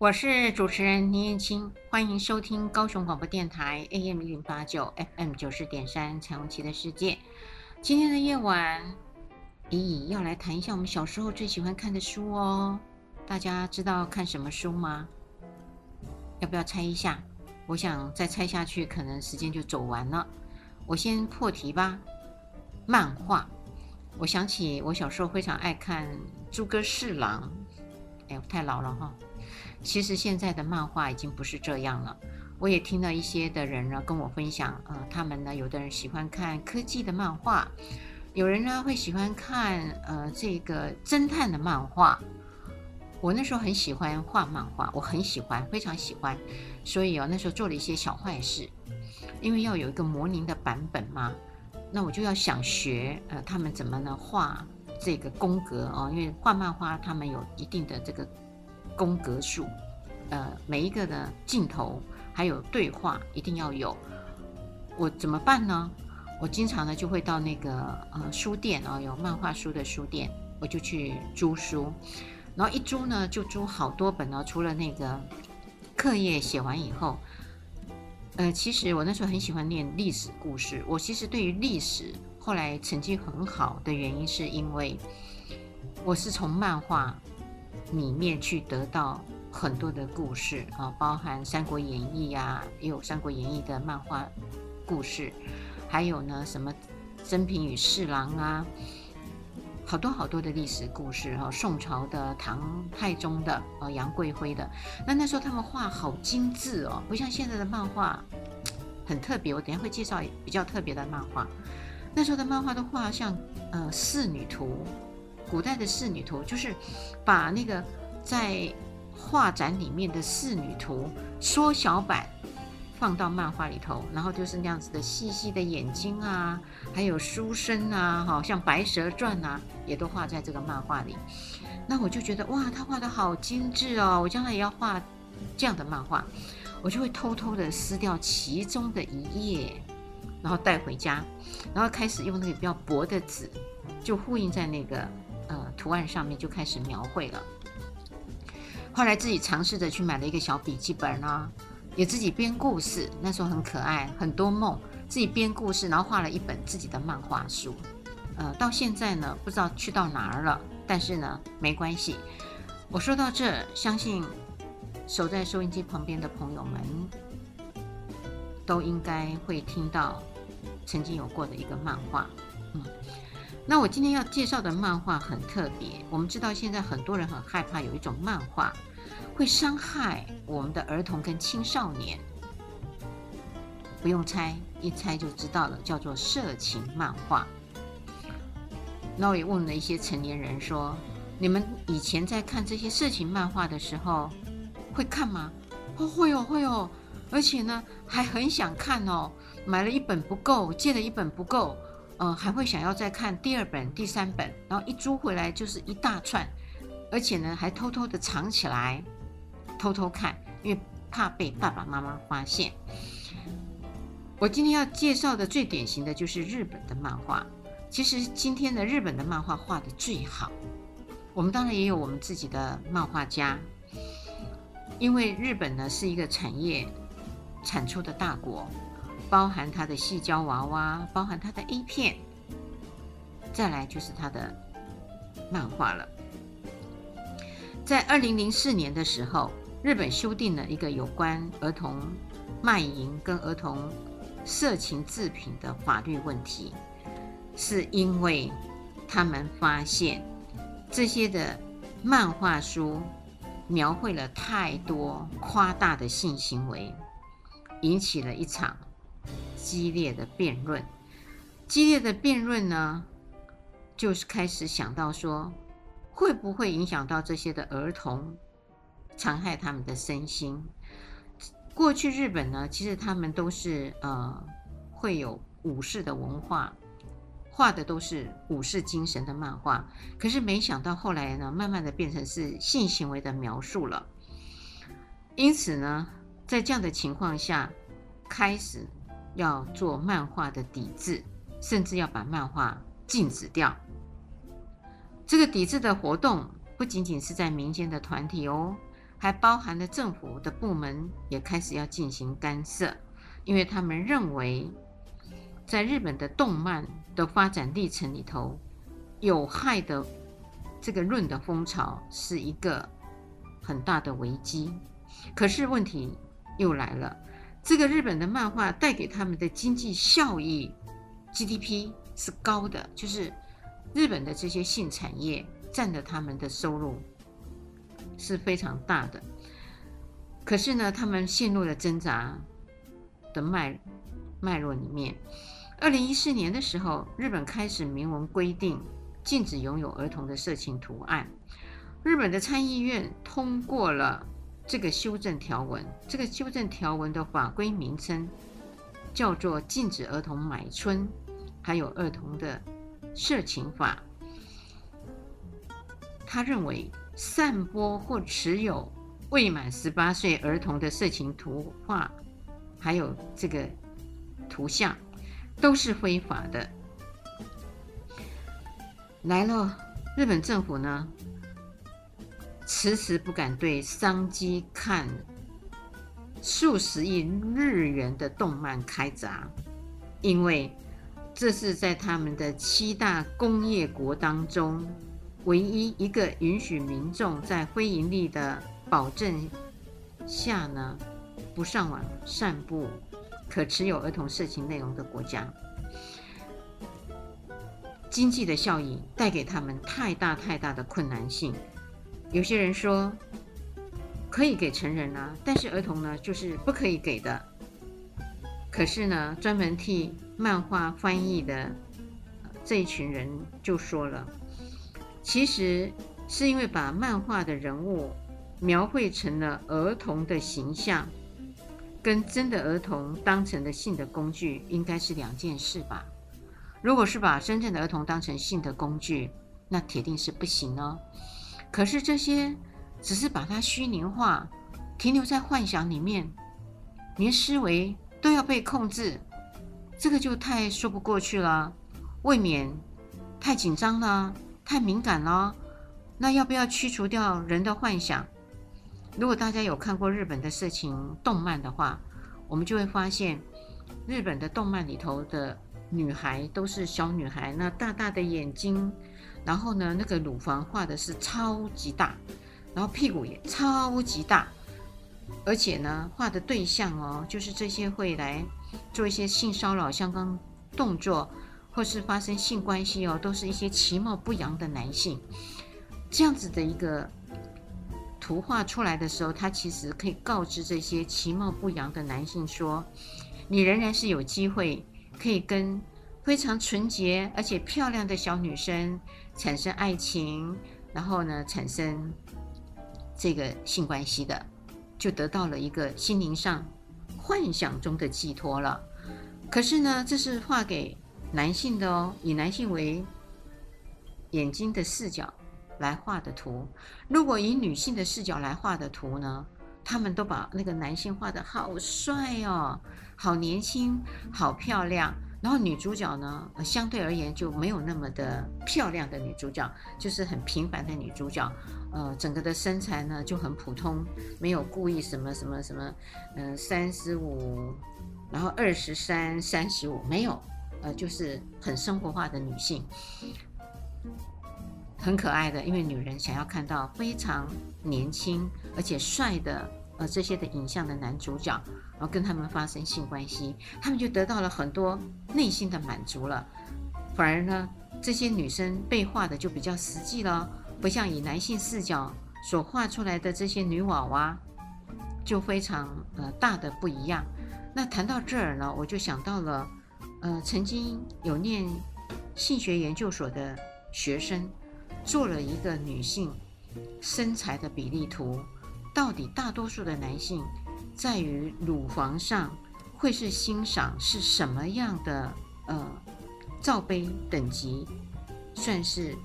我是主持人林燕青，欢迎收听高雄广播电台 AM 零八九 FM 九十点三彩虹旗的世界。今天的夜晚，咦，要来谈一下我们小时候最喜欢看的书哦。大家知道看什么书吗？要不要猜一下？我想再猜下去，可能时间就走完了。我先破题吧。漫画，我想起我小时候非常爱看《猪哥四郎》。哎，我太老了哈。其实现在的漫画已经不是这样了。我也听到一些的人呢跟我分享，呃，他们呢有的人喜欢看科技的漫画，有人呢会喜欢看呃这个侦探的漫画。我那时候很喜欢画漫画，我很喜欢，非常喜欢，所以哦那时候做了一些小坏事，因为要有一个模拟的版本嘛，那我就要想学呃他们怎么呢画这个宫格哦，因为画漫画他们有一定的这个。宫格数，呃，每一个的镜头还有对话一定要有。我怎么办呢？我经常呢就会到那个呃书店啊、哦，有漫画书的书店，我就去租书，然后一租呢就租好多本哦。除了那个课业写完以后，呃，其实我那时候很喜欢念历史故事。我其实对于历史后来成绩很好的原因，是因为我是从漫画。里面去得到很多的故事啊，包含《三国演义》呀，也有《三国演义》的漫画故事，还有呢什么曾平与侍郎啊，好多好多的历史故事哈，宋朝的、唐太宗的、啊杨贵妃的，那那时候他们画好精致哦，不像现在的漫画很特别。我等下会介绍比较特别的漫画，那时候的漫画都画像呃仕女图。古代的仕女图就是把那个在画展里面的仕女图缩小版放到漫画里头，然后就是那样子的细细的眼睛啊，还有书生啊，好像《白蛇传》啊，也都画在这个漫画里。那我就觉得哇，他画得好精致哦，我将来也要画这样的漫画，我就会偷偷的撕掉其中的一页，然后带回家，然后开始用那个比较薄的纸，就复印在那个。图案上面就开始描绘了。后来自己尝试着去买了一个小笔记本呢，也自己编故事。那时候很可爱，很多梦，自己编故事，然后画了一本自己的漫画书。呃，到现在呢，不知道去到哪儿了，但是呢，没关系。我说到这，相信守在收音机旁边的朋友们，都应该会听到曾经有过的一个漫画，那我今天要介绍的漫画很特别。我们知道现在很多人很害怕有一种漫画会伤害我们的儿童跟青少年。不用猜，一猜就知道了，叫做色情漫画。那我也问了一些成年人说：“你们以前在看这些色情漫画的时候会看吗？”“哦，会哦，会哦，而且呢还很想看哦，买了一本不够，借了一本不够。”呃，还会想要再看第二本、第三本，然后一租回来就是一大串，而且呢，还偷偷的藏起来，偷偷看，因为怕被爸爸妈妈发现。我今天要介绍的最典型的就是日本的漫画。其实今天的日本的漫画画得最好，我们当然也有我们自己的漫画家，因为日本呢是一个产业产出的大国。包含他的细胶娃娃，包含他的 A 片，再来就是他的漫画了。在二零零四年的时候，日本修订了一个有关儿童卖淫跟儿童色情制品的法律问题，是因为他们发现这些的漫画书描绘了太多夸大的性行为，引起了一场。激烈的辩论，激烈的辩论呢，就是开始想到说，会不会影响到这些的儿童，残害他们的身心？过去日本呢，其实他们都是呃会有武士的文化，画的都是武士精神的漫画。可是没想到后来呢，慢慢的变成是性行为的描述了。因此呢，在这样的情况下，开始。要做漫画的抵制，甚至要把漫画禁止掉。这个抵制的活动不仅仅是在民间的团体哦，还包含了政府的部门也开始要进行干涉，因为他们认为，在日本的动漫的发展历程里头，有害的这个论的风潮是一个很大的危机。可是问题又来了，这个日本的漫画带给他们的经济效益 GDP 是高的，就是日本的这些性产业占的他们的收入。是非常大的，可是呢，他们陷入了挣扎的脉脉络里面。二零一四年的时候，日本开始明文规定禁止拥有儿童的色情图案。日本的参议院通过了这个修正条文，这个修正条文的法规名称叫做《禁止儿童买春还有儿童的色情法》。他认为。散播或持有未满十八岁儿童的色情图画，还有这个图像，都是非法的。来了，日本政府呢，迟迟不敢对商机看数十亿日元的动漫开闸，因为这是在他们的七大工业国当中。唯一一个允许民众在非盈利的保证下呢，不上网散布可持有儿童色情内容的国家，经济的效益带给他们太大太大的困难性。有些人说可以给成人啊，但是儿童呢，就是不可以给的。可是呢，专门替漫画翻译的这一群人就说了。其实是因为把漫画的人物描绘成了儿童的形象，跟真的儿童当成了性的工具，应该是两件事吧？如果是把真正的儿童当成性的工具，那铁定是不行哦。可是这些只是把它虚拟化，停留在幻想里面，连思维都要被控制，这个就太说不过去了，未免太紧张了。太敏感了，那要不要驱除掉人的幻想？如果大家有看过日本的色情动漫的话，我们就会发现，日本的动漫里头的女孩都是小女孩，那大大的眼睛，然后呢，那个乳房画的是超级大，然后屁股也超级大，而且呢，画的对象哦，就是这些会来做一些性骚扰相关动作。或是发生性关系哦，都是一些其貌不扬的男性。这样子的一个图画出来的时候，他其实可以告知这些其貌不扬的男性说：你仍然是有机会可以跟非常纯洁而且漂亮的小女生产生爱情，然后呢，产生这个性关系的，就得到了一个心灵上幻想中的寄托了。可是呢，这是画给。男性的哦，以男性为眼睛的视角来画的图，如果以女性的视角来画的图呢，他们都把那个男性画得好帅哦，好年轻，好漂亮。然后女主角呢，相对而言就没有那么的漂亮的女主角，就是很平凡的女主角。呃，整个的身材呢就很普通，没有故意什么什么什么，嗯、呃，三十五，然后二十三、三十五，没有。呃，就是很生活化的女性，很可爱的。因为女人想要看到非常年轻而且帅的呃这些的影像的男主角，然后跟他们发生性关系，他们就得到了很多内心的满足了。反而呢，这些女生被画的就比较实际了，不像以男性视角所画出来的这些女娃娃，就非常呃大的不一样。那谈到这儿呢，我就想到了。呃，曾经有念性学研究所的学生做了一个女性身材的比例图，到底大多数的男性在于乳房上会是欣赏是什么样的呃罩杯等级，算是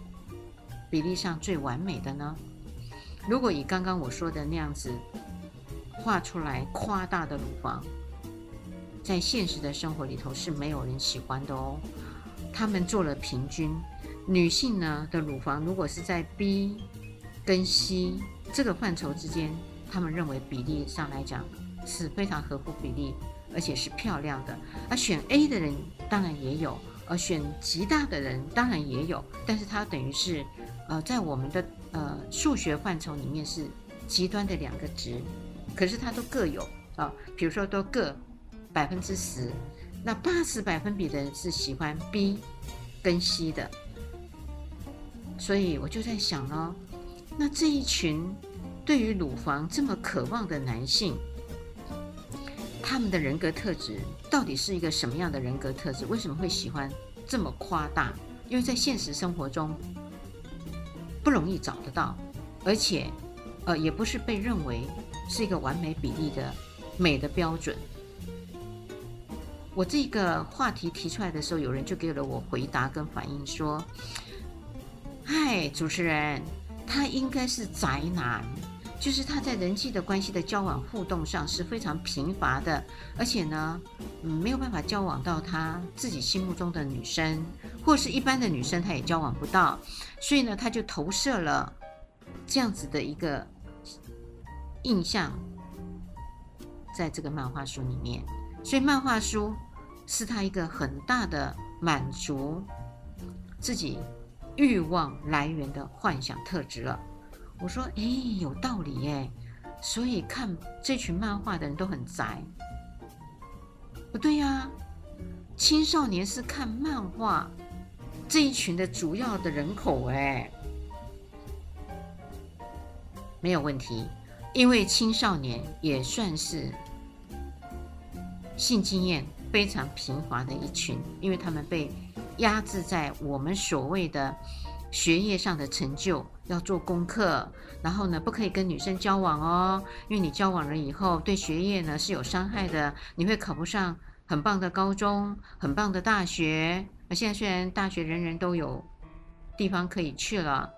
比例上最完美的呢？如果以刚刚我说的那样子画出来夸大的乳房。在现实的生活里头是没有人喜欢的哦。他们做了平均，女性呢的乳房如果是在 B 跟 C 这个范畴之间，他们认为比例上来讲是非常合乎比例，而且是漂亮的。而选 A 的人当然也有，而选极大的人当然也有，但是它等于是呃在我们的呃数学范畴里面是极端的两个值，可是它都各有啊，比如说都各百分之十，那八十百分比的人是喜欢 B 跟 C 的，所以我就在想呢，那这一群对于乳房这么渴望的男性，他们的人格特质到底是一个什么样的人格特质？为什么会喜欢这么夸大？因为在现实生活中不容易找得到，而且呃也不是被认为是一个完美比例的美的标准。我这个话题提出来的时候，有人就给了我回答跟反应说：“嗨，主持人，他应该是宅男，就是他在人际的关系的交往互动上是非常贫乏的，而且呢，嗯，没有办法交往到他自己心目中的女生，或是一般的女生他也交往不到，所以呢，他就投射了这样子的一个印象在这个漫画书里面。”所以漫画书是他一个很大的满足自己欲望来源的幻想特质了。我说，哎，有道理耶。所以看这群漫画的人都很宅。不对呀，青少年是看漫画这一群的主要的人口哎，没有问题，因为青少年也算是。性经验非常贫乏的一群，因为他们被压制在我们所谓的学业上的成就，要做功课，然后呢，不可以跟女生交往哦，因为你交往了以后对学业呢是有伤害的，你会考不上很棒的高中、很棒的大学。那现在虽然大学人人都有地方可以去了，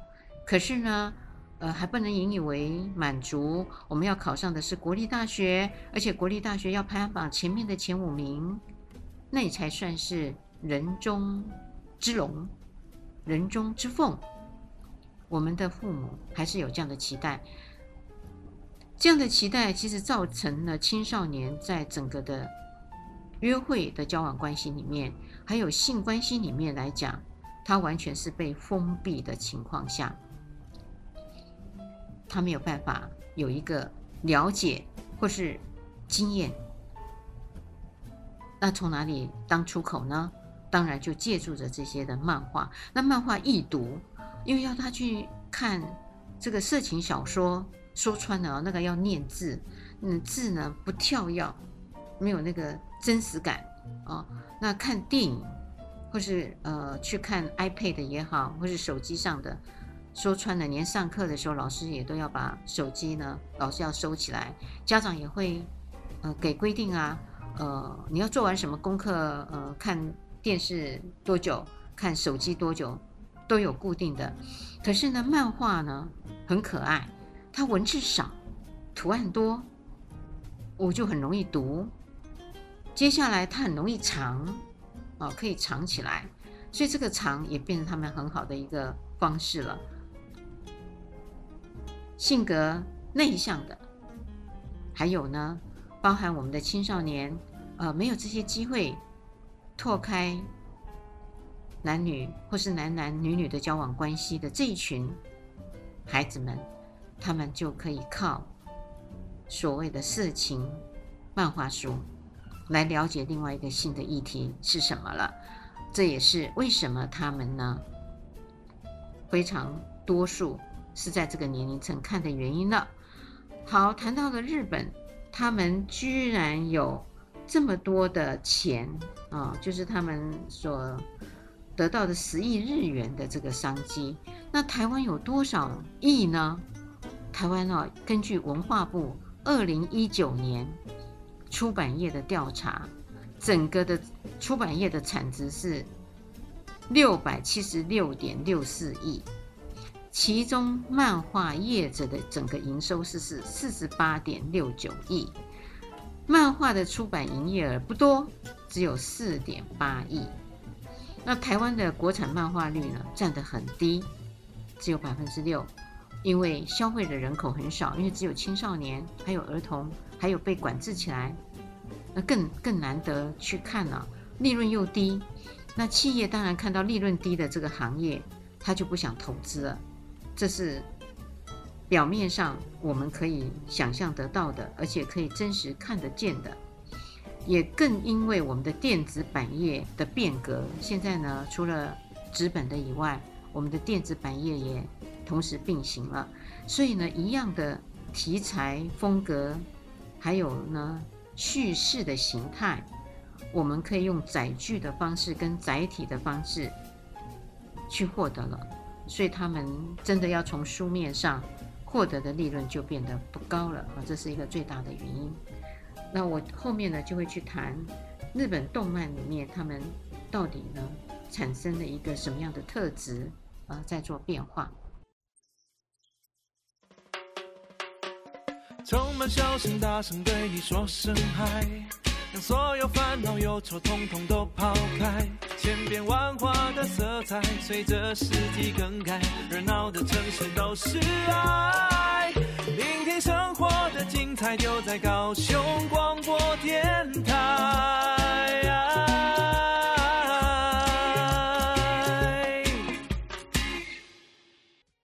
可是呢。呃，还不能引以为满足。我们要考上的是国立大学，而且国立大学要排行榜前面的前五名，那你才算是人中之龙、人中之凤。我们的父母还是有这样的期待，这样的期待其实造成了青少年在整个的约会的交往关系里面，还有性关系里面来讲，他完全是被封闭的情况下。他没有办法有一个了解或是经验，那从哪里当出口呢？当然就借助着这些的漫画。那漫画易读，因为要他去看这个色情小说，说穿了那个要念字，嗯，字呢不跳跃，没有那个真实感啊。那看电影或是呃去看 iPad 也好，或是手机上的。说穿了，连上课的时候，老师也都要把手机呢，老师要收起来。家长也会，呃，给规定啊，呃，你要做完什么功课，呃，看电视多久，看手机多久，都有固定的。可是呢，漫画呢很可爱，它文字少，图案多，我就很容易读。接下来它很容易藏，哦，可以藏起来，所以这个藏也变成他们很好的一个方式了。性格内向的，还有呢，包含我们的青少年，呃，没有这些机会拓开男女或是男男女女的交往关系的这一群孩子们，他们就可以靠所谓的色情漫画书来了解另外一个新的议题是什么了。这也是为什么他们呢，非常多数。是在这个年龄层看的原因了。好，谈到了日本，他们居然有这么多的钱啊、就是他们所得到的十亿日元的这个商机。那台湾有多少亿呢？台湾啊，根据文化部二零一九年出版业的调查，整个的出版业的产值是六百七十六点六四亿。其中，漫画业者的整个营收是是四十八点六九亿，漫画的出版营业额不多，只有四点八亿。那台湾的国产漫画率呢，占得很低，只有百分之六。因为消费的人口很少，因为只有青少年，还有儿童，还有被管制起来，那更更难得去看了，利润又低，那企业当然看到利润低的这个行业，他就不想投资了，这是表面上我们可以想象得到的，而且可以真实看得见的，也更因为我们的电子版业的变革，现在呢，除了纸本的以外，我们的电子版业也同时并行了，所以呢，一样的题材风格，还有呢叙事的形态，我们可以用载具的方式跟载体的方式去获得了，所以他们真的要从书面上获得的利润就变得不高了啊，这是一个最大的原因。那我后面呢就会去谈日本动漫里面他们到底呢产生了一个什么样的特质啊，在做变化。充满笑声，大声对你说声嗨，让所有烦恼忧愁统统都抛开。千变万化的色彩，随着四季更改，热闹的城市都是爱。聆听生活的精彩，就在高雄广播电台。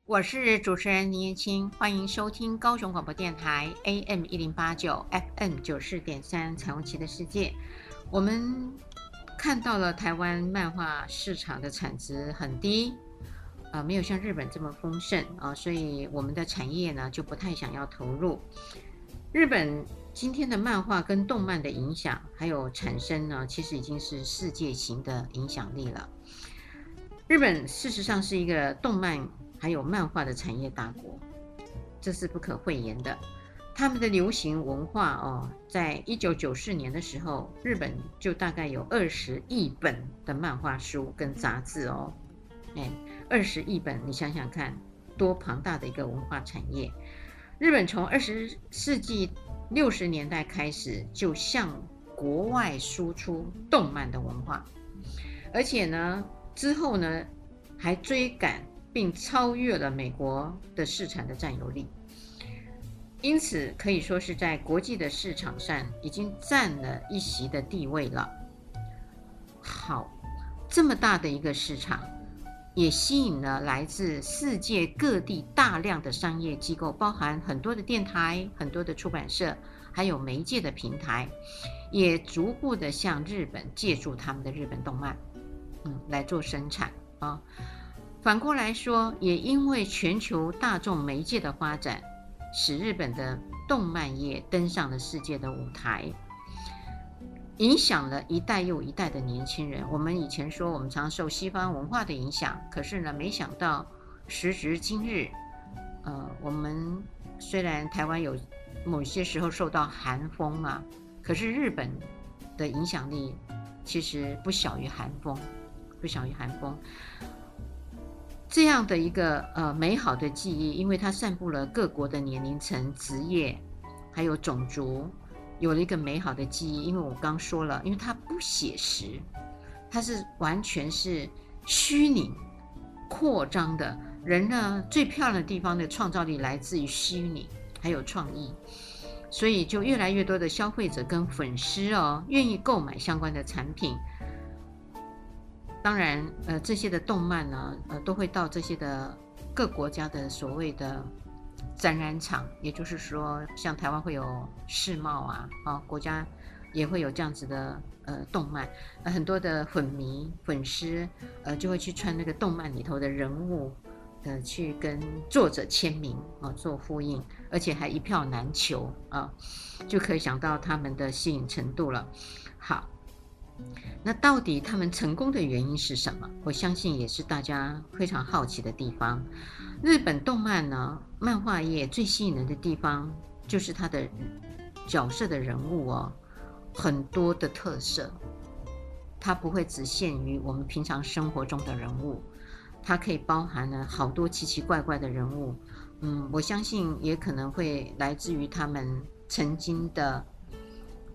我是主持人林彦青，欢迎收听高雄广播电台 AM 一零八九 FM 九四点三彩虹旗的世界。我们看到了台湾漫画市场的产值很低，呃，没有像日本这么丰盛啊、所以我们的产业呢就不太想要投入。日本今天的漫画跟动漫的影响还有产生呢，其实已经是世界型的影响力了。日本事实上是一个动漫。还有漫画的产业大国，这是不可讳言的。他们的流行文化哦，在一九九四年的时候，日本就大概有二十亿本的漫画书跟杂志哦，哎，二十亿本，你想想看，多庞大的一个文化产业。日本从二十世纪六十年代开始，就向国外输出动漫的文化，而且呢，之后呢，还追赶。并超越了美国的市场的占有率，因此可以说是在国际的市场上已经占了一席的地位了。好，这么大的一个市场，也吸引了来自世界各地大量的商业机构，包含很多的电台、很多的出版社，还有媒介的平台，也逐步的向日本借助他们的日本动漫，嗯，来做生产啊。反过来说，也因为全球大众媒介的发展，使日本的动漫业登上了世界的舞台，影响了一代又一代的年轻人。我们以前说，我们常受西方文化的影响，可是呢，没想到时至今日，呃，我们虽然台湾有某些时候受到寒风啊，可是日本的影响力其实不小于寒风，不小于寒风。这样的一个呃美好的记忆，因为它散布了各国的年龄层、职业，还有种族，有了一个美好的记忆。因为我刚说了，因为它不写实，它是完全是虚拟扩张的。人呢，最漂亮的地方的创造力来自于虚拟，还有创意，所以就越来越多的消费者跟粉丝哦，愿意购买相关的产品。当然，呃，这些的动漫呢，呃，都会到这些的各国家的所谓的展览场，也就是说，像台湾会有世贸啊，啊，国家也会有这样子的呃动漫，很多的粉迷粉丝，呃，就会去穿那个动漫里头的人物，呃，去跟作者签名啊，做呼应，而且还一票难求啊，就可以想到他们的吸引程度了。好。那到底他们成功的原因是什么？我相信也是大家非常好奇的地方。日本动漫呢，漫画业最吸引人的地方就是它的角色的人物哦，很多的特色，它不会只限于我们平常生活中的人物，它可以包含了好多奇奇怪怪的人物。嗯，我相信也可能会来自于他们曾经的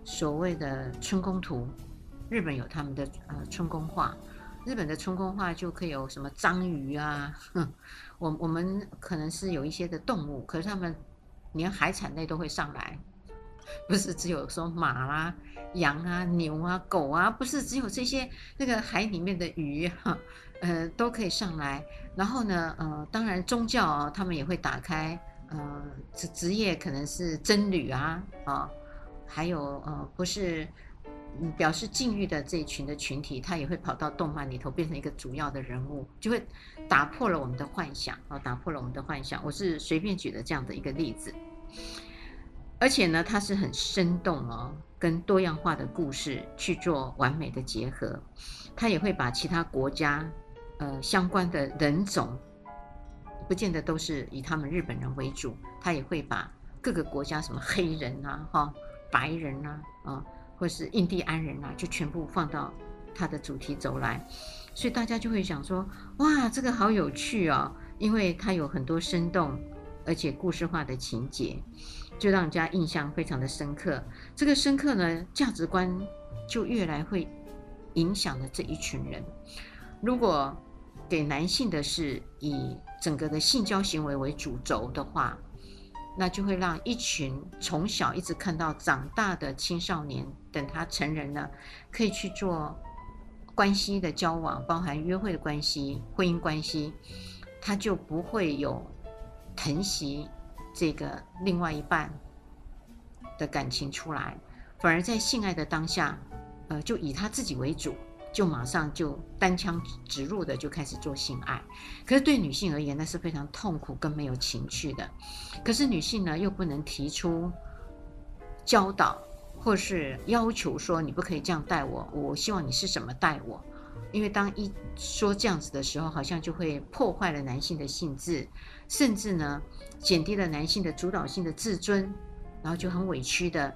所谓的春宫图。日本有他们的呃春宫画，日本的春宫画就可以有什么章鱼啊，我我们可能是有一些的动物，可是他们连海产类都会上来，不是只有说马啦、羊啊、牛啊、狗啊，不是只有这些那个海里面的鱼哈，呃，都可以上来。然后呢，呃，当然宗教啊，他们也会打开，呃，职职业可能是僧侣啊，啊，还有呃，不是。表示禁欲的这一群的群体，他也会跑到动漫里头，变成一个主要的人物，就会打破了我们的幻想啊，打破了我们的幻想。我是随便举的这样的一个例子，而且呢，它是很生动哦，跟多样化的故事去做完美的结合。他也会把其他国家呃相关的人种，不见得都是以他们日本人为主，他也会把各个国家什么黑人啊、哈白人啊啊。或是印第安人啊，就全部放到他的主题轴来，所以大家就会想说：哇，这个好有趣哦！因为它有很多生动而且故事化的情节，就让人家印象非常的深刻。这个深刻呢，价值观就越来会影响了这一群人。如果给男性的是以整个的性交行为为主轴的话，那就会让一群从小一直看到长大的青少年，等他成人了，可以去做关系的交往，包含约会的关系、婚姻关系，他就不会有疼惜这个另外一半的感情出来，反而在性爱的当下，呃，就以他自己为主。就马上就单枪直入的就开始做性爱，可是对女性而言，那是非常痛苦跟没有情趣的。可是女性呢，又不能提出教导或是要求说你不可以这样待我，我希望你是什么待我。因为当一说这样子的时候，好像就会破坏了男性的性质，甚至呢减低了男性的主导性的自尊，然后就很委屈的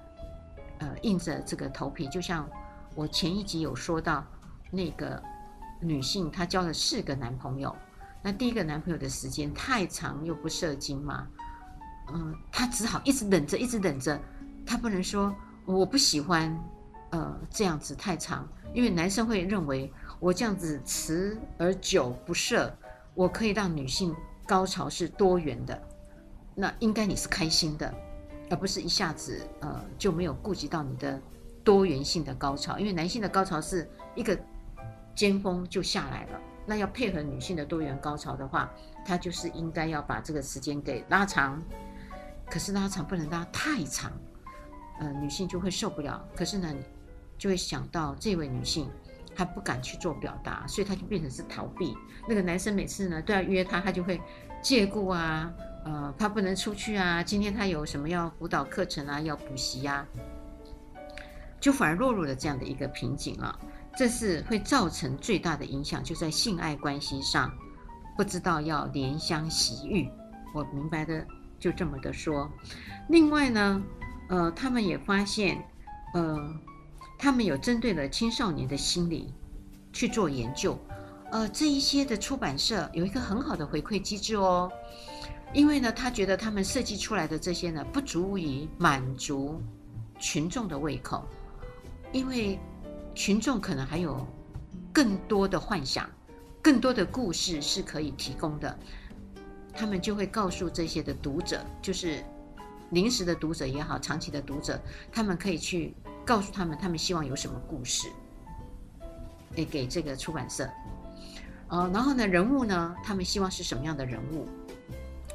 呃硬着这个头皮。就像我前一集有说到。那个女性她交了四个男朋友，那第一个男朋友的时间太长又不射精嘛，嗯，她只好一直忍着，一直忍着，她不能说我不喜欢，呃，这样子太长，因为男生会认为我这样子持而久不射，我可以让女性高潮是多元的，那应该你是开心的，而不是一下子呃就没有顾及到你的多元性的高潮，因为男性的高潮是一个。尖峰就下来了，那要配合女性的多元高潮的话，她就是应该要把这个时间给拉长。可是拉长不能拉太长，呃，女性就会受不了。可是呢，就会想到这位女性，她不敢去做表达，所以她就变成是逃避。那个男生每次呢都要约她，她就会借故啊，呃，她不能出去啊，今天她有什么要辅导课程啊，要补习呀，就反而落入了这样的一个瓶颈了。这是会造成最大的影响，就在性爱关系上，不知道要怜香惜玉。我明白的就这么的说。另外呢，呃，他们也发现，呃，他们有针对了青少年的心理去做研究。呃，这一些的出版社有一个很好的回馈机制哦，因为呢，他觉得他们设计出来的这些呢，不足以满足群众的胃口，因为。群众可能还有更多的幻想，更多的故事是可以提供的。他们就会告诉这些的读者，就是临时的读者也好，长期的读者，他们可以去告诉他们，他们希望有什么故事，诶，给这个出版社。呃，然后呢，人物呢，他们希望是什么样的人物，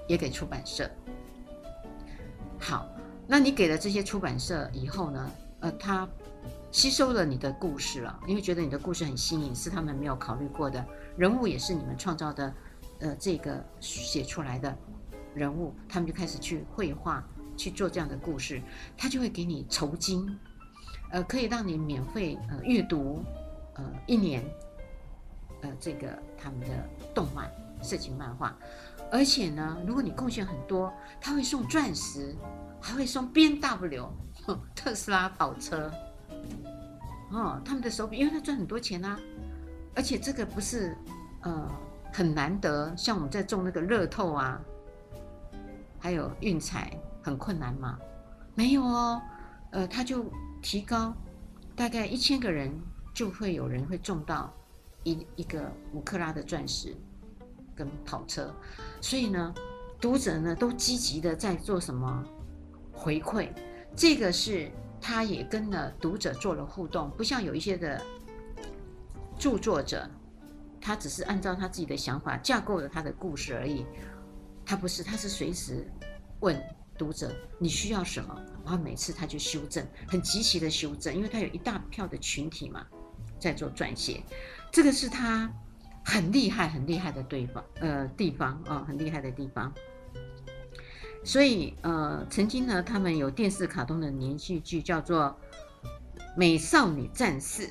也给出版社。好，那你给了这些出版社以后呢，呃，他。吸收了你的故事了，因为觉得你的故事很新颖，是他们没有考虑过的，人物也是你们创造的，呃，这个写出来的人物，他们就开始去绘画，去做这样的故事，他就会给你酬金，呃，可以让你免费呃阅读，呃一年，呃这个他们的动漫、色情漫画，而且呢，如果你贡献很多，他会送钻石，还会送 BMW 特斯拉跑车。哦，他们的手笔，因为他赚很多钱啊，而且这个不是呃很难得，像我们在中那个乐透啊，还有运彩很困难嘛，没有哦，呃，他就提高，大概一千个人就会有人会中到一一个五克拉的钻石跟跑车，所以呢，读者呢都积极的在做什么回馈，这个是他也跟了读者做了互动，不像有一些的著作者，他只是按照他自己的想法架构了他的故事而已，他不是，他是随时问。读者，你需要什么？然后每次他就修正，很积极的修正，因为他有一大票的群体嘛，在做撰写，这个是他很厉害、很厉害的地方，呃，地方啊、很厉害的地方。所以，呃，曾经呢，他们有电视卡通的连续剧叫做《美少女战士》，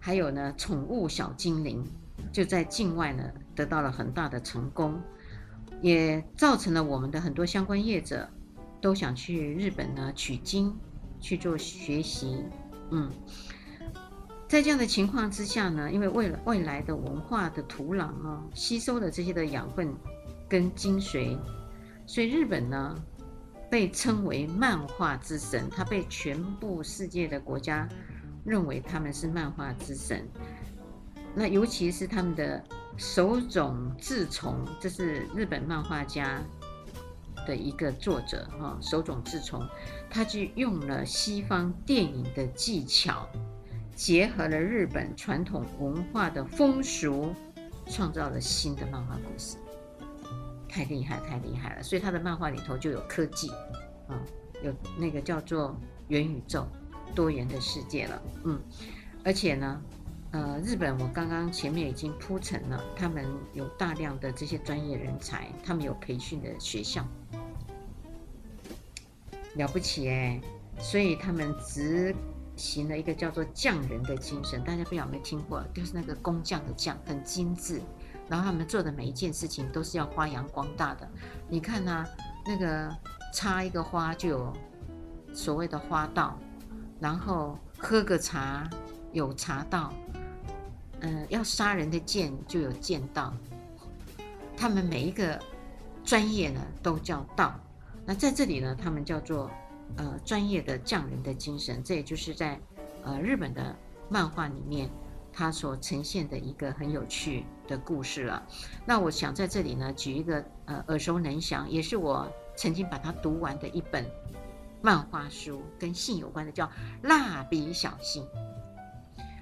还有呢，《宠物小精灵》，就在境外呢得到了很大的成功。也造成了我们的很多相关业者都想去日本呢取经去做学习，嗯，在这样的情况之下呢，因为未来未来的文化的土壤啊，吸收了这些的养分跟精髓，所以日本呢被称为漫画之神，它被全部世界的国家认为他们是漫画之神，那尤其是他们的。手冢治虫，这是日本漫画家的一个作者哈。手冢治虫，他就用了西方电影的技巧，结合了日本传统文化的风俗，创造了新的漫画故事。太厉害，太厉害了！所以他的漫画里头就有科技啊，有那个叫做元宇宙、多元的世界了。嗯，而且呢。呃，日本我刚刚前面已经铺陈了，他们有大量的这些专业人才，他们有培训的学校，了不起哎！所以他们执行了一个叫做匠人的精神，大家不知道有没有听过？就是那个工匠的匠，很精致。然后他们做的每一件事情都是要发扬光大的。你看啊，那个插一个花就有所谓的花道，然后喝个茶有茶道。嗯，要杀人的剑就有剑道，他们每一个专业呢都叫道。那在这里呢，他们叫做呃专业的匠人的精神。这也就是在呃日本的漫画里面，它所呈现的一个很有趣的故事了。那我想在这里呢举一个呃耳熟能详，也是我曾经把它读完的一本漫画书，跟性有关的，叫《蜡笔小新》。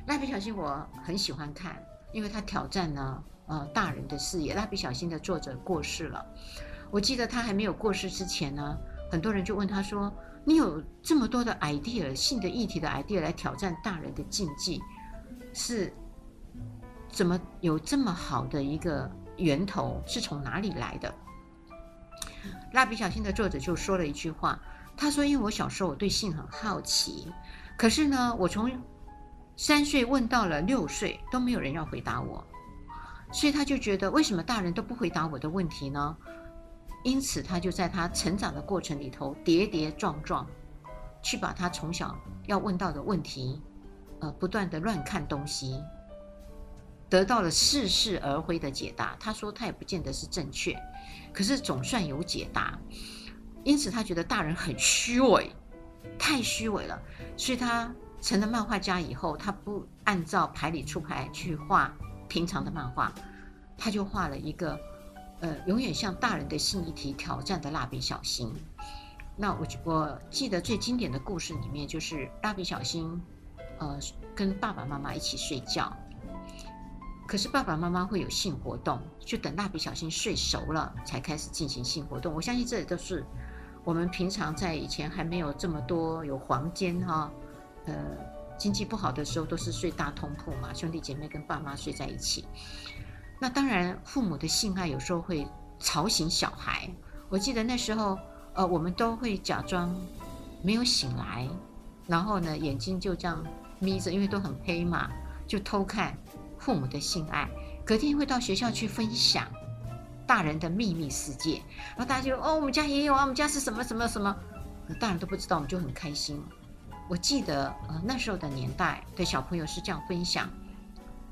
蜡笔小新我很喜欢看，因为他挑战了呃大人的视野。蜡笔小新的作者过世了，我记得他还没有过世之前呢，很多人就问他说：“你有这么多的 idea，性的议题的 idea 来挑战大人的禁忌，是怎么有这么好的一个源头？是从哪里来的？”蜡笔小新的作者就说了一句话，他说：“因为我小时候我对性很好奇，可是呢，我从……”三岁问到了六岁都没有人要回答我，所以他就觉得为什么大人都不回答我的问题呢？因此他就在他成长的过程里头跌跌撞撞，去把他从小要问到的问题，呃，不断的乱看东西，得到了似是而非的解答。他说他也不见得是正确，可是总算有解答。因此他觉得大人很虚伪，太虚伪了，所以他。成了漫画家以后，他不按照牌理出牌去画平常的漫画，他就画了一个，呃，永远向大人的性议题挑战的蜡笔小新。那我我记得最经典的故事里面，就是蜡笔小新，呃，跟爸爸妈妈一起睡觉，可是爸爸妈妈会有性活动，就等蜡笔小新睡熟了才开始进行性活动。我相信这里都是我们平常在以前还没有这么多有房间哈。呃，经济不好的时候都是睡大通铺嘛，兄弟姐妹跟爸妈睡在一起。那当然，父母的性爱有时候会吵醒小孩。我记得那时候，呃，我们都会假装没有醒来，然后呢，眼睛就这样眯着，因为都很黑嘛，就偷看父母的性爱。隔天会到学校去分享大人的秘密世界，然后大家就哦，我们家也有啊，我们家是什么什么什么，大人都不知道，我们就很开心。我记得，呃，那时候的年代的小朋友是这样分享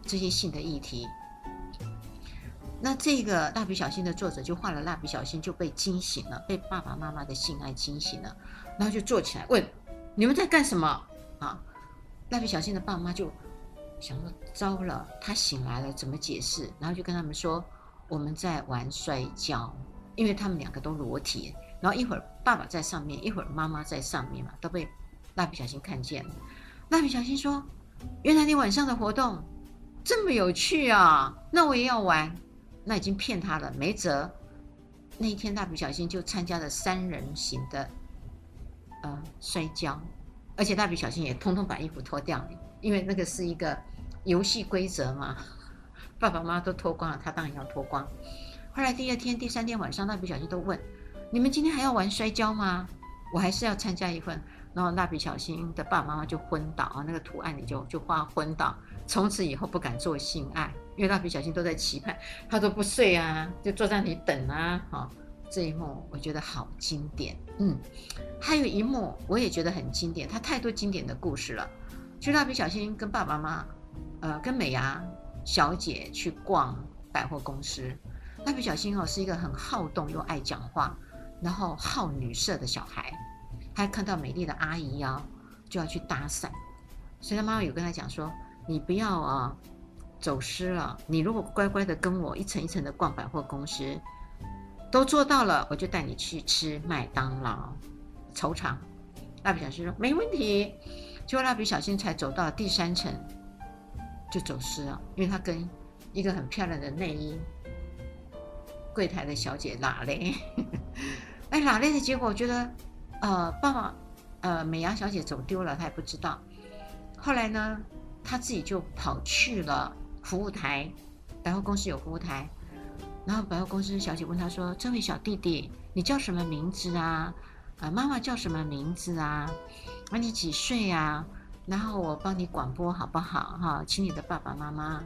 这些性的议题。那这个蜡笔小新的作者就画了蜡笔小新就被惊醒了，被爸爸妈妈的性爱惊醒了，然后就坐起来问：“你们在干什么？”啊，蜡笔小新的爸妈就想说糟了，他醒来了怎么解释？然后就跟他们说我们在玩摔跤，因为他们两个都裸体，然后一会儿爸爸在上面，一会儿妈妈在上面嘛，都被蜡笔小新看见了。蜡笔小新说：“原来你晚上的活动这么有趣啊，那我也要玩。”那已经骗他了，没辙。那一天，蜡笔小新就参加了三人行的呃摔跤，而且蜡笔小新也通通把衣服脱掉，因为那个是一个游戏规则嘛。爸爸妈妈都脱光了，他当然要脱光。后来第二天、第三天晚上，蜡笔小新都问：“你们今天还要玩摔跤吗？我还是要参加一份。”然后蜡笔小新的爸爸妈妈就昏倒啊，那个图案里就就画昏倒，从此以后不敢做性爱，因为蜡笔小新都在期盼，他都不睡啊，就坐在那里等啊。好、这一幕我觉得好经典。嗯，还有一幕我也觉得很经典，他太多经典的故事了。就蜡笔小新跟爸爸妈妈，呃，跟美伢小姐去逛百货公司。蜡笔小新哦是一个很好动又爱讲话，然后好女色的小孩。他看到美丽的阿姨呀、就要去搭讪，所以他妈妈有跟他讲说：“你不要啊，走失了。你如果乖乖的跟我一层一层的逛百货公司，都做到了，我就带你去吃麦当劳。”愁场，蜡笔小新说：“没问题。”结果蜡笔小新才走到第三层，就走失了，因为他跟一个很漂亮的内衣柜台的小姐拉嘞，哎，拉嘞的结果，我觉得。呃，爸爸，呃，美伢小姐走丢了，他也不知道。后来呢，他自己就跑去了服务台，百货公司有服务台。然后百货公司小姐问他说：“这位小弟弟，你叫什么名字啊？啊，妈妈叫什么名字啊？啊，你几岁啊？然后我帮你广播好不好？哈，请你的爸爸妈妈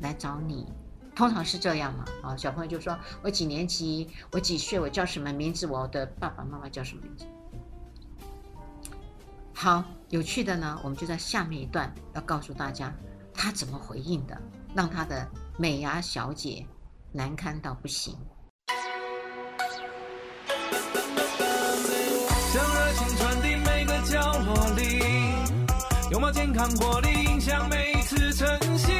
来找你。”通常是这样嘛？啊，小朋友就说：“我几年级？我几岁？我叫什么名字？我的爸爸妈妈叫什么名字？”好，有趣的呢，我们就在下面一段要告诉大家他怎么回应的，让他的美牙小姐难堪到不行。将热情传递每个角落里，拥抱健康活力，影响每一次晨曦。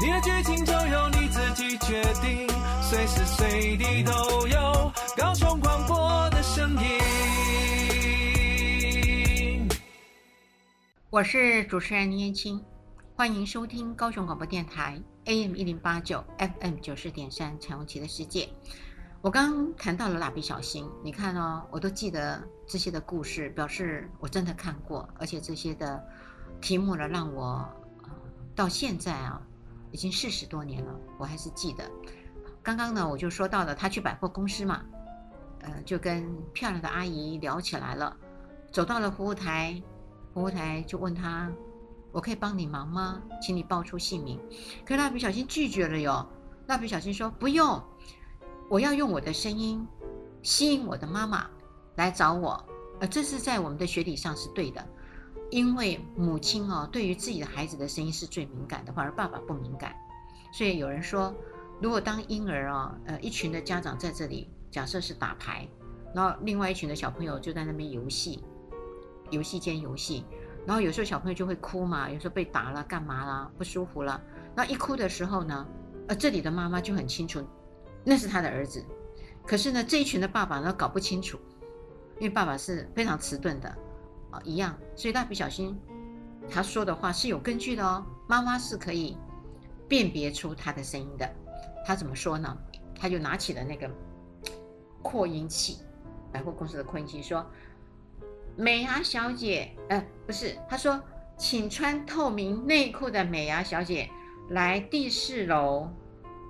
你的剧情就由你自己决定，随时随地都有高雄广播的声音。我是主持人林燕青，欢迎收听高雄广播电台 AM 一零八九 FM 九十点三彩虹旗的世界。我刚谈到了蜡笔小新，你看哦，我都记得这些的故事，表示我真的看过，而且这些的题目呢，让我到现在啊。已经四十多年了，我还是记得。刚刚呢，我就说到了他去百货公司嘛，呃，就跟漂亮的阿姨聊起来了。走到了服务台，服务台就问他：“我可以帮你忙吗？请你报出姓名。”可蜡笔小新拒绝了哟。蜡笔小新说：“不用，我要用我的声音吸引我的妈妈来找我。”呃，这是在我们的学理上是对的。因为母亲哦，对于自己的孩子的声音是最敏感的，反而爸爸不敏感。所以有人说，如果当婴儿啊，呃，一群的家长在这里，假设是打牌，然后另外一群的小朋友就在那边游戏，游戏间游戏，然后有时候小朋友就会哭嘛，有时候被打了，干嘛啦，不舒服了。那一哭的时候呢，呃，这里的妈妈就很清楚，那是他的儿子。可是呢，这一群的爸爸呢，搞不清楚，因为爸爸是非常迟钝的啊。一样，所以蜡笔小新他说的话是有根据的哦。妈妈是可以辨别出他的声音的。他怎么说呢？他就拿起了那个扩音器，百货公司的扩音器，说：“美牙小姐，呃，不是，他说，请穿透明内裤的美牙小姐来第四楼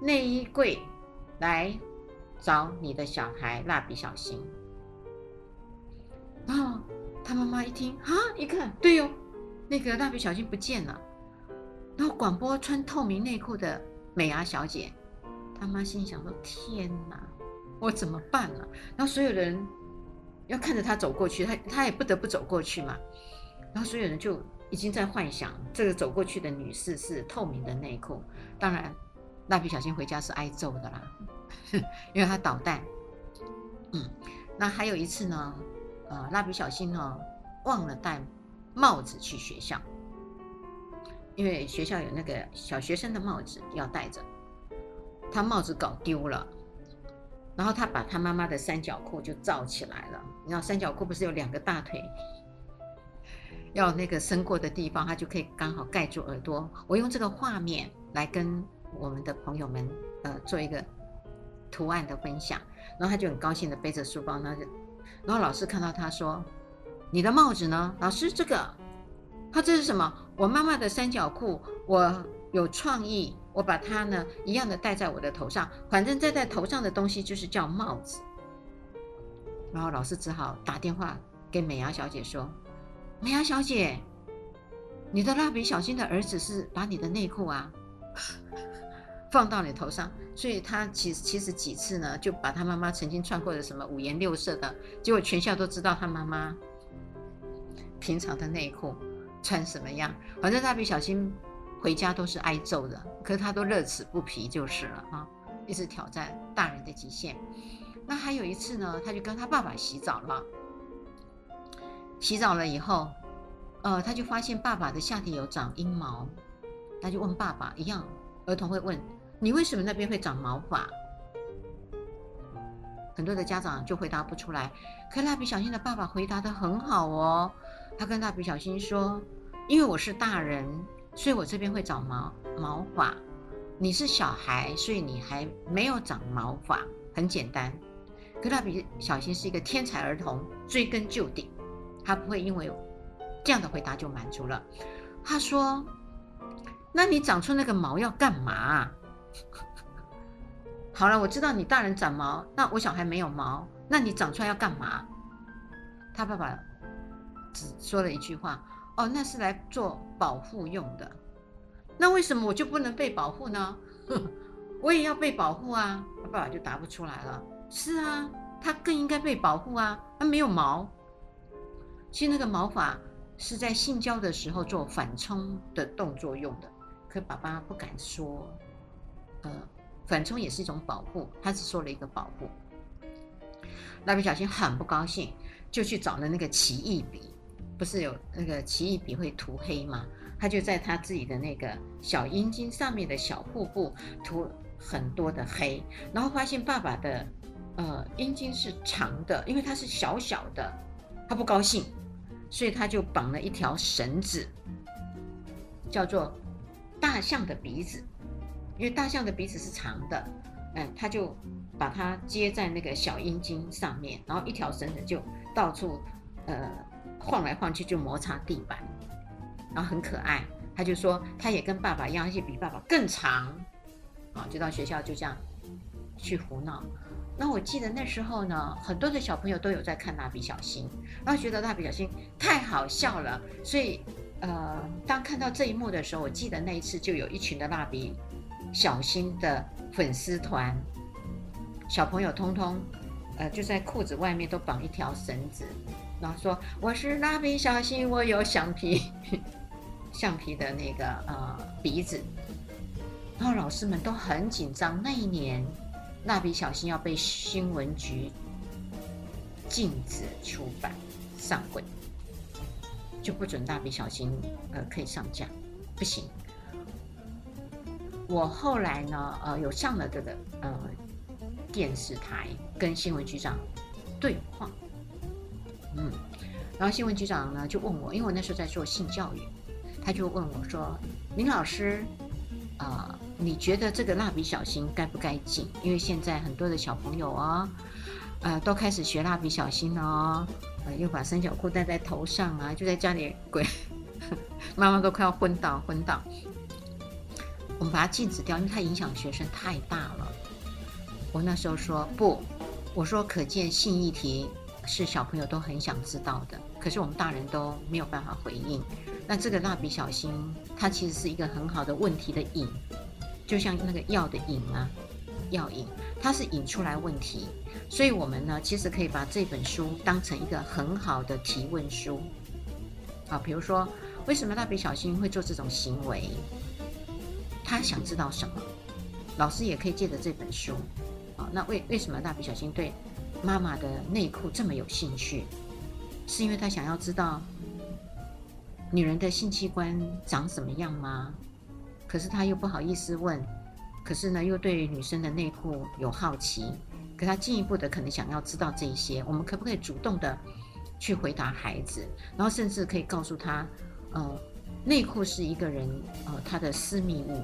内衣柜来找你的小孩蜡笔小新。”哦。他妈妈一听啊，一看，对哟，那个蜡笔小新不见了。然后广播穿透明内裤的美牙小姐，他妈心想说：天哪，我怎么办呢？然后所有人要看着他走过去，他他也不得不走过去嘛。然后所有人就已经在幻想，这个走过去的女士是透明的内裤。当然，蜡笔小新回家是挨揍的啦，因为他捣蛋。嗯，那还有一次呢。呃，蜡笔小新呢忘了戴帽子去学校，因为学校有那个小学生的帽子要戴着，他帽子搞丢了，然后他把他妈妈的三角裤就罩起来了。你知道三角裤不是有两个大腿，要那个伸过的地方，它就可以刚好盖住耳朵。我用这个画面来跟我们的朋友们呃做一个图案的分享，然后他就很高兴的背着书包，那就，然后老师看到他说：“你的帽子呢？”老师这个。他这是什么？我妈妈的三角裤，我有创意，我把它呢一样的戴在我的头上，反正戴在头上的东西就是叫帽子。然后老师只好打电话给美牙小姐说：“美牙小姐，你的蜡笔小新的儿子是把你的内裤啊放到你头上，所以他其实其实几次呢就把他妈妈曾经穿过的什么五颜六色的，结果全校都知道他妈妈平常的内裤。”穿什么样？反正蜡笔小新回家都是挨揍的，可是他都乐此不疲就是了啊！一直挑战大人的极限。那还有一次呢，他就跟他爸爸洗澡了。洗澡了以后，呃，他就发现爸爸的下体有长阴毛，他就问爸爸一样，儿童会问你为什么那边会长毛发？很多的家长就回答不出来，可蜡笔小新的爸爸回答的很好哦。他跟蜡笔小新说：“因为我是大人，所以我这边会长毛毛发。你是小孩，所以你还没有长毛发，很简单。可蜡笔小新是一个天才儿童，追根究底，他不会因为这样的回答就满足了。他说：‘那你长出那个毛要干嘛？’ 好了，我知道你大人长毛，那我小孩没有毛，那你长出来要干嘛？”他爸爸。只说了一句话，哦，那是来做保护用的。那为什么我就不能被保护呢？我也要被保护啊！他爸爸就答不出来了。是啊，他更应该被保护啊，他没有毛。其实那个毛发是在性交的时候做反冲的动作用的，可爸爸不敢说。呃，反冲也是一种保护，他只说了一个保护。蜡笔小新很不高兴，就去找了那个奇异笔。不是有那个奇异笔会涂黑吗？他就在他自己的那个小阴茎上面的小腹部涂很多的黑，然后发现爸爸的呃阴茎是长的，因为它是小小的，他不高兴，所以他就绑了一条绳子，叫做大象的鼻子，因为大象的鼻子是长的，嗯，他就把它接在那个小阴茎上面，然后一条绳子就到处呃。晃来晃去就摩擦地板，然后很可爱。他就说他也跟爸爸一样，而且比爸爸更长，啊，就到学校就这样去胡闹。那我记得那时候呢，很多的小朋友都有在看蜡笔小新，然后觉得蜡笔小新太好笑了。所以，呃，当看到这一幕的时候，我记得那一次就有一群的蜡笔小新的粉丝团，小朋友通通，呃，就在裤子外面都绑一条绳子。然后说我是蜡笔小新，我有橡皮，橡皮的那个呃鼻子。然后老师们都很紧张。那一年，蜡笔小新要被新闻局禁止出版上柜，就不准蜡笔小新呃可以上架，不行。我后来呢呃有上了这个呃电视台跟新闻局长对话。嗯，然后新闻局长呢就问我，因为我那时候在做性教育，他就问我说：“林老师，啊、你觉得这个蜡笔小新该不该禁？因为现在很多的小朋友啊、哦，呃，都开始学蜡笔小新了哦，呃，又把三角裤戴在头上啊，就在家里鬼，妈妈都快要昏倒昏倒。我们把它禁止掉，因为它影响学生太大了。我那时候说不，我说可见性议题。”是小朋友都很想知道的，可是我们大人都没有办法回应。那这个蜡笔小新，它其实是一个很好的问题的引，就像那个药的引啊，药引，它是引出来问题。所以我们呢，其实可以把这本书当成一个很好的提问书。啊，比如说，为什么蜡笔小新会做这种行为？他想知道什么？老师也可以借着这本书。啊，那为为什么蜡笔小新对？妈妈的内裤这么有兴趣，是因为他想要知道女人的性器官长什么样吗？可是他又不好意思问，可是呢，又对女生的内裤有好奇，可他进一步的可能想要知道这些，我们可不可以主动的去回答孩子，然后甚至可以告诉他，呃，内裤是一个人呃他的私密物，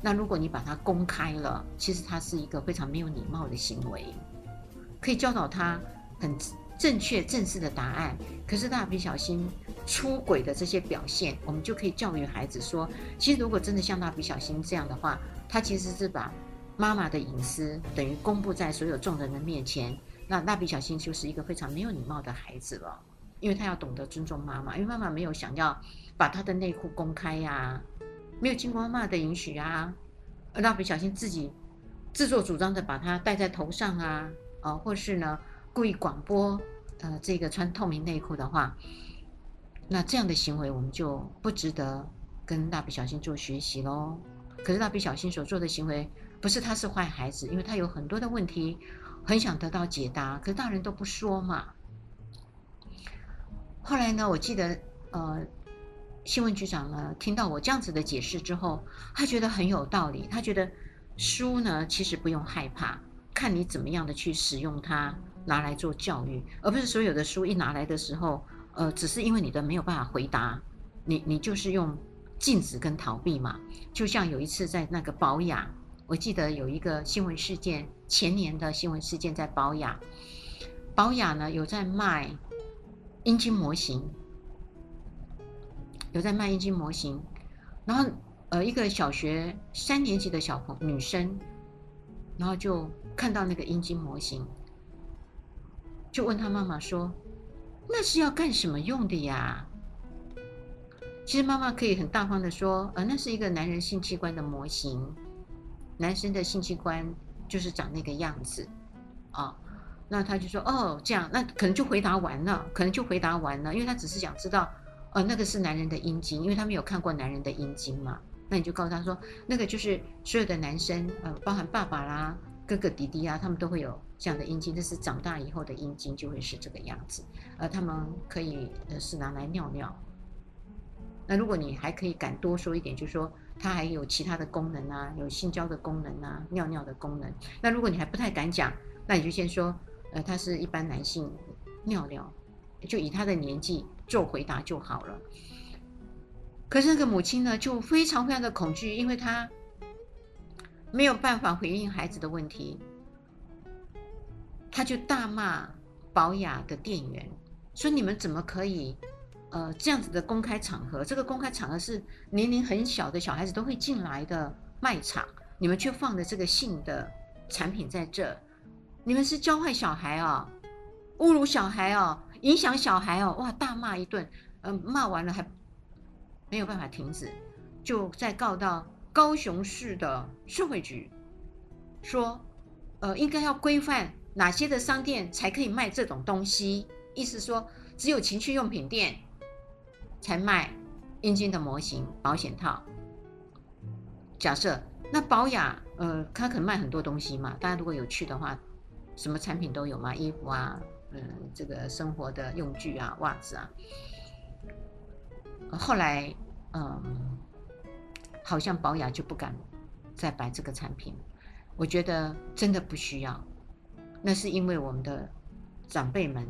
那如果你把它公开了，其实它是一个非常没有礼貌的行为，可以教导他很正确正式的答案。可是蜡笔小新出轨的这些表现，我们就可以教育孩子说，其实如果真的像蜡笔小新这样的话，他其实是把妈妈的隐私等于公布在所有众人的面前。那蜡笔小新就是一个非常没有礼貌的孩子了，因为他要懂得尊重妈妈，因为妈妈没有想要把他的内裤公开呀、没有经过妈妈的允许啊。蜡笔小新自己自作主张的把它戴在头上啊，啊，或是呢故意广播呃这个穿透明内裤的话，那这样的行为我们就不值得跟蜡笔小新做学习喽。可是蜡笔小新所做的行为，不是他是坏孩子，因为他有很多的问题，很想得到解答，可是大人都不说嘛。后来呢，我记得呃，新闻局长呢听到我这样子的解释之后，他觉得很有道理，他觉得书呢其实不用害怕，看你怎么样的去使用它，拿来做教育，而不是所有的书一拿来的时候，呃，只是因为你的没有办法回答，你你就是用。禁止跟逃避嘛，就像有一次在那个宝雅，我记得有一个新闻事件，前年的新闻事件在宝雅，宝雅呢有在卖阴茎模型，有在卖阴茎模型，然后呃一个小学三年级的小朋女生，然后就看到那个阴茎模型，就问她妈妈说：“那是要干什么用的呀？”其实妈妈可以很大方的说，呃，那是一个男人性器官的模型，男生的性器官就是长那个样子，啊、那他就说，哦，这样，那可能就回答完了，可能就回答完了，因为他只是想知道，呃，那个是男人的阴茎，因为他没有看过男人的阴茎嘛，那你就告诉他说，那个就是所有的男生，呃，包含爸爸啦、哥哥弟弟啊，他们都会有这样的阴茎，但是长大以后的阴茎就会是这个样子，而，他们可以呃是拿来尿尿。那如果你还可以敢多说一点，就是说它还有其他的功能啊，有性交的功能啊，尿尿的功能。那如果你还不太敢讲，那你就先说，呃，他是一般男性尿尿，就以他的年纪做回答就好了。可是那个母亲呢，就非常非常的恐惧，因为她没有办法回应孩子的问题，他就大骂宝雅的店员，说你们怎么可以？呃，这样子的公开场合，这个公开场合是年龄很小的小孩子都会进来的卖场，你们却放的这个性的产品在这，你们是教坏小孩哦，侮辱小孩哦，影响小孩哦，哇，大骂一顿，嗯、呃，骂完了还没有办法停止，就再告到高雄市的社会局，说，呃，应该要规范哪些的商店才可以卖这种东西，意思说只有情趣用品店。才卖阴茎的模型、保险套。假设那宝雅，呃，他可能卖很多东西嘛。大家如果有去的话，什么产品都有嘛，衣服啊，嗯，这个生活的用具啊，袜子啊。后来，嗯，好像保雅就不敢再摆这个产品。我觉得真的不需要，那是因为我们的长辈们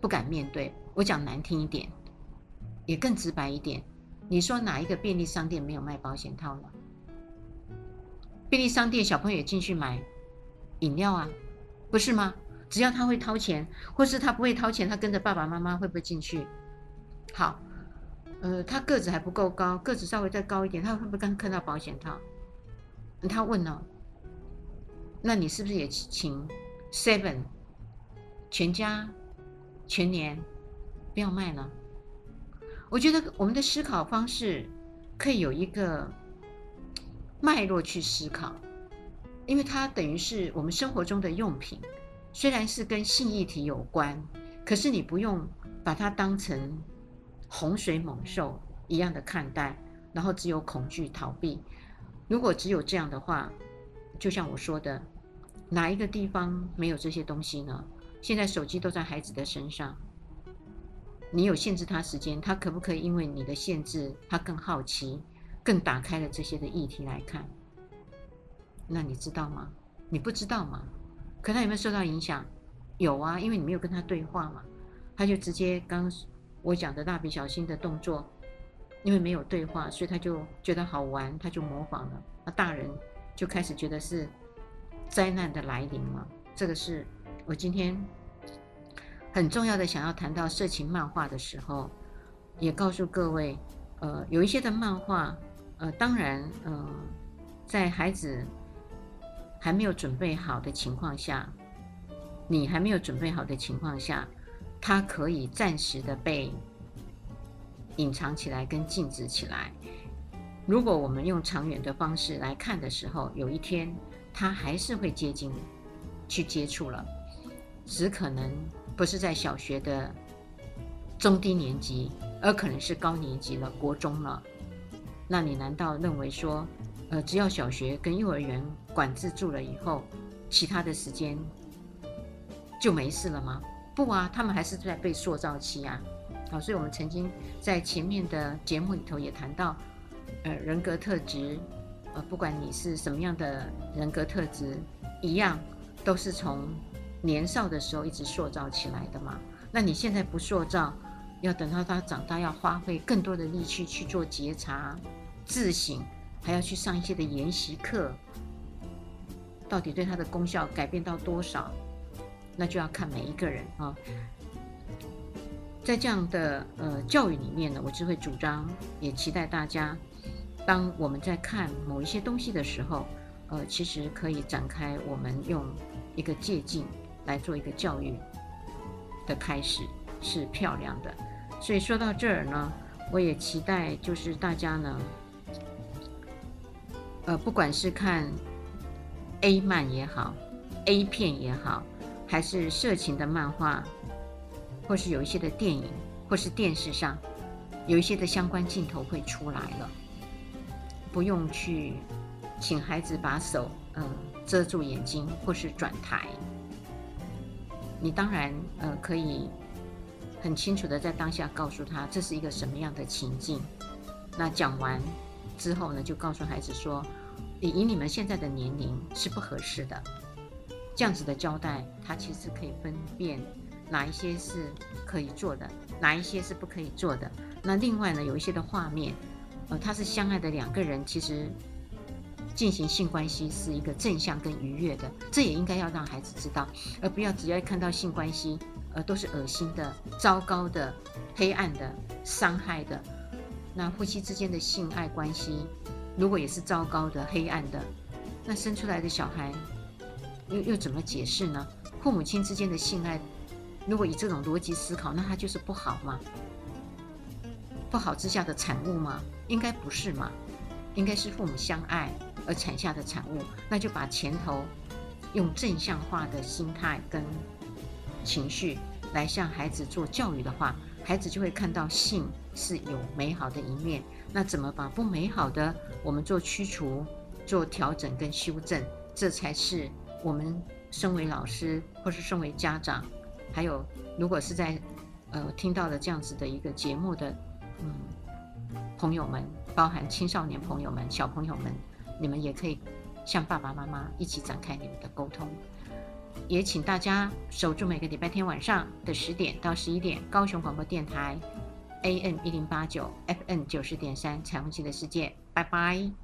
不敢面对。我讲难听一点。也更直白一点，你说哪一个便利商店没有卖保险套呢？便利商店小朋友进去买饮料啊，不是吗？只要他会掏钱，或是他不会掏钱，他跟着爸爸妈妈会不会进去？好，呃，他个子还不够高，个子稍微再高一点，他会不会刚看到保险套？他问了，那你是不是也请 Seven 全家全年不要卖呢？我觉得我们的思考方式可以有一个脉络去思考，因为它等于是我们生活中的用品，虽然是跟性议题有关，可是你不用把它当成洪水猛兽一样的看待，然后只有恐惧逃避。如果只有这样的话，就像我说的，哪一个地方没有这些东西呢？现在手机都在孩子的身上。你有限制他时间，他可不可以因为你的限制，他更好奇，更打开了这些的议题来看？那你知道吗？你不知道吗？可他有没有受到影响？有啊，因为你没有跟他对话嘛，他就直接刚我讲的蜡笔小新的动作，因为没有对话，所以他就觉得好玩，他就模仿了。那大人就开始觉得是灾难的来临了。这个是我今天很重要的，想要谈到色情漫画的时候，也告诉各位，呃，有一些的漫画，呃，当然，呃，在孩子还没有准备好的情况下，你还没有准备好的情况下，它可以暂时的被隐藏起来跟禁止起来。如果我们用长远的方式来看的时候，有一天它还是会接近。去接触了，只可能不是在小学的中低年级，而可能是高年级了，国中了。那你难道认为说，呃，只要小学跟幼儿园管制住了以后，其他的时间就没事了吗？不啊，他们还是在被塑造期啊。好，所以我们曾经在前面的节目里头也谈到，呃，人格特质，呃，不管你是什么样的人格特质，一样。都是从年少的时候一直塑造起来的嘛。那你现在不塑造，要等到他长大，要花费更多的力气去做觉察、自省，还要去上一些的研习课，到底对他的功效改变到多少？那就要看每一个人啊。在这样的呃教育里面呢，我就会主张，也期待大家，当我们在看某一些东西的时候，呃，其实可以展开我们用。一个借镜来做一个教育的开始是漂亮的，所以说到这儿呢，我也期待就是大家呢，呃，不管是看 A 漫也好，A 片也好，还是色情的漫画，或是有一些的电影，或是电视上有一些的相关镜头会出来了，不用去请孩子把手，嗯。遮住眼睛，或是转台。你当然呃可以很清楚的在当下告诉他这是一个什么样的情境。那讲完之后呢，就告诉孩子说，以你们现在的年龄是不合适的。这样子的交代，他其实可以分辨哪一些是可以做的，哪一些是不可以做的。那另外呢，有一些的画面，呃，他是相爱的两个人，其实。进行性关系是一个正向跟愉悦的，这也应该要让孩子知道，而不要只要看到性关系，呃，都是恶心的、糟糕的、黑暗的、伤害的。那夫妻之间的性爱关系，如果也是糟糕的、黑暗的，那生出来的小孩又又怎么解释呢？父母亲之间的性爱，如果以这种逻辑思考，那它就是不好吗？不好之下的产物吗？应该不是嘛？应该是父母相爱。而产下的产物，那就把前头用正向化的心态跟情绪来向孩子做教育的话，孩子就会看到性是有美好的一面。那怎么把不美好的我们做驱除、做调整跟修正，这才是我们身为老师或是身为家长，还有如果是在呃听到了这样子的一个节目的嗯朋友们，包含青少年朋友们、小朋友们。你们也可以向爸爸妈妈一起展开你们的沟通，也请大家守住每个礼拜天晚上的十点到十一点，高雄广播电台 A N 一零八九 F N 九十点三彩虹旗的世界，拜拜。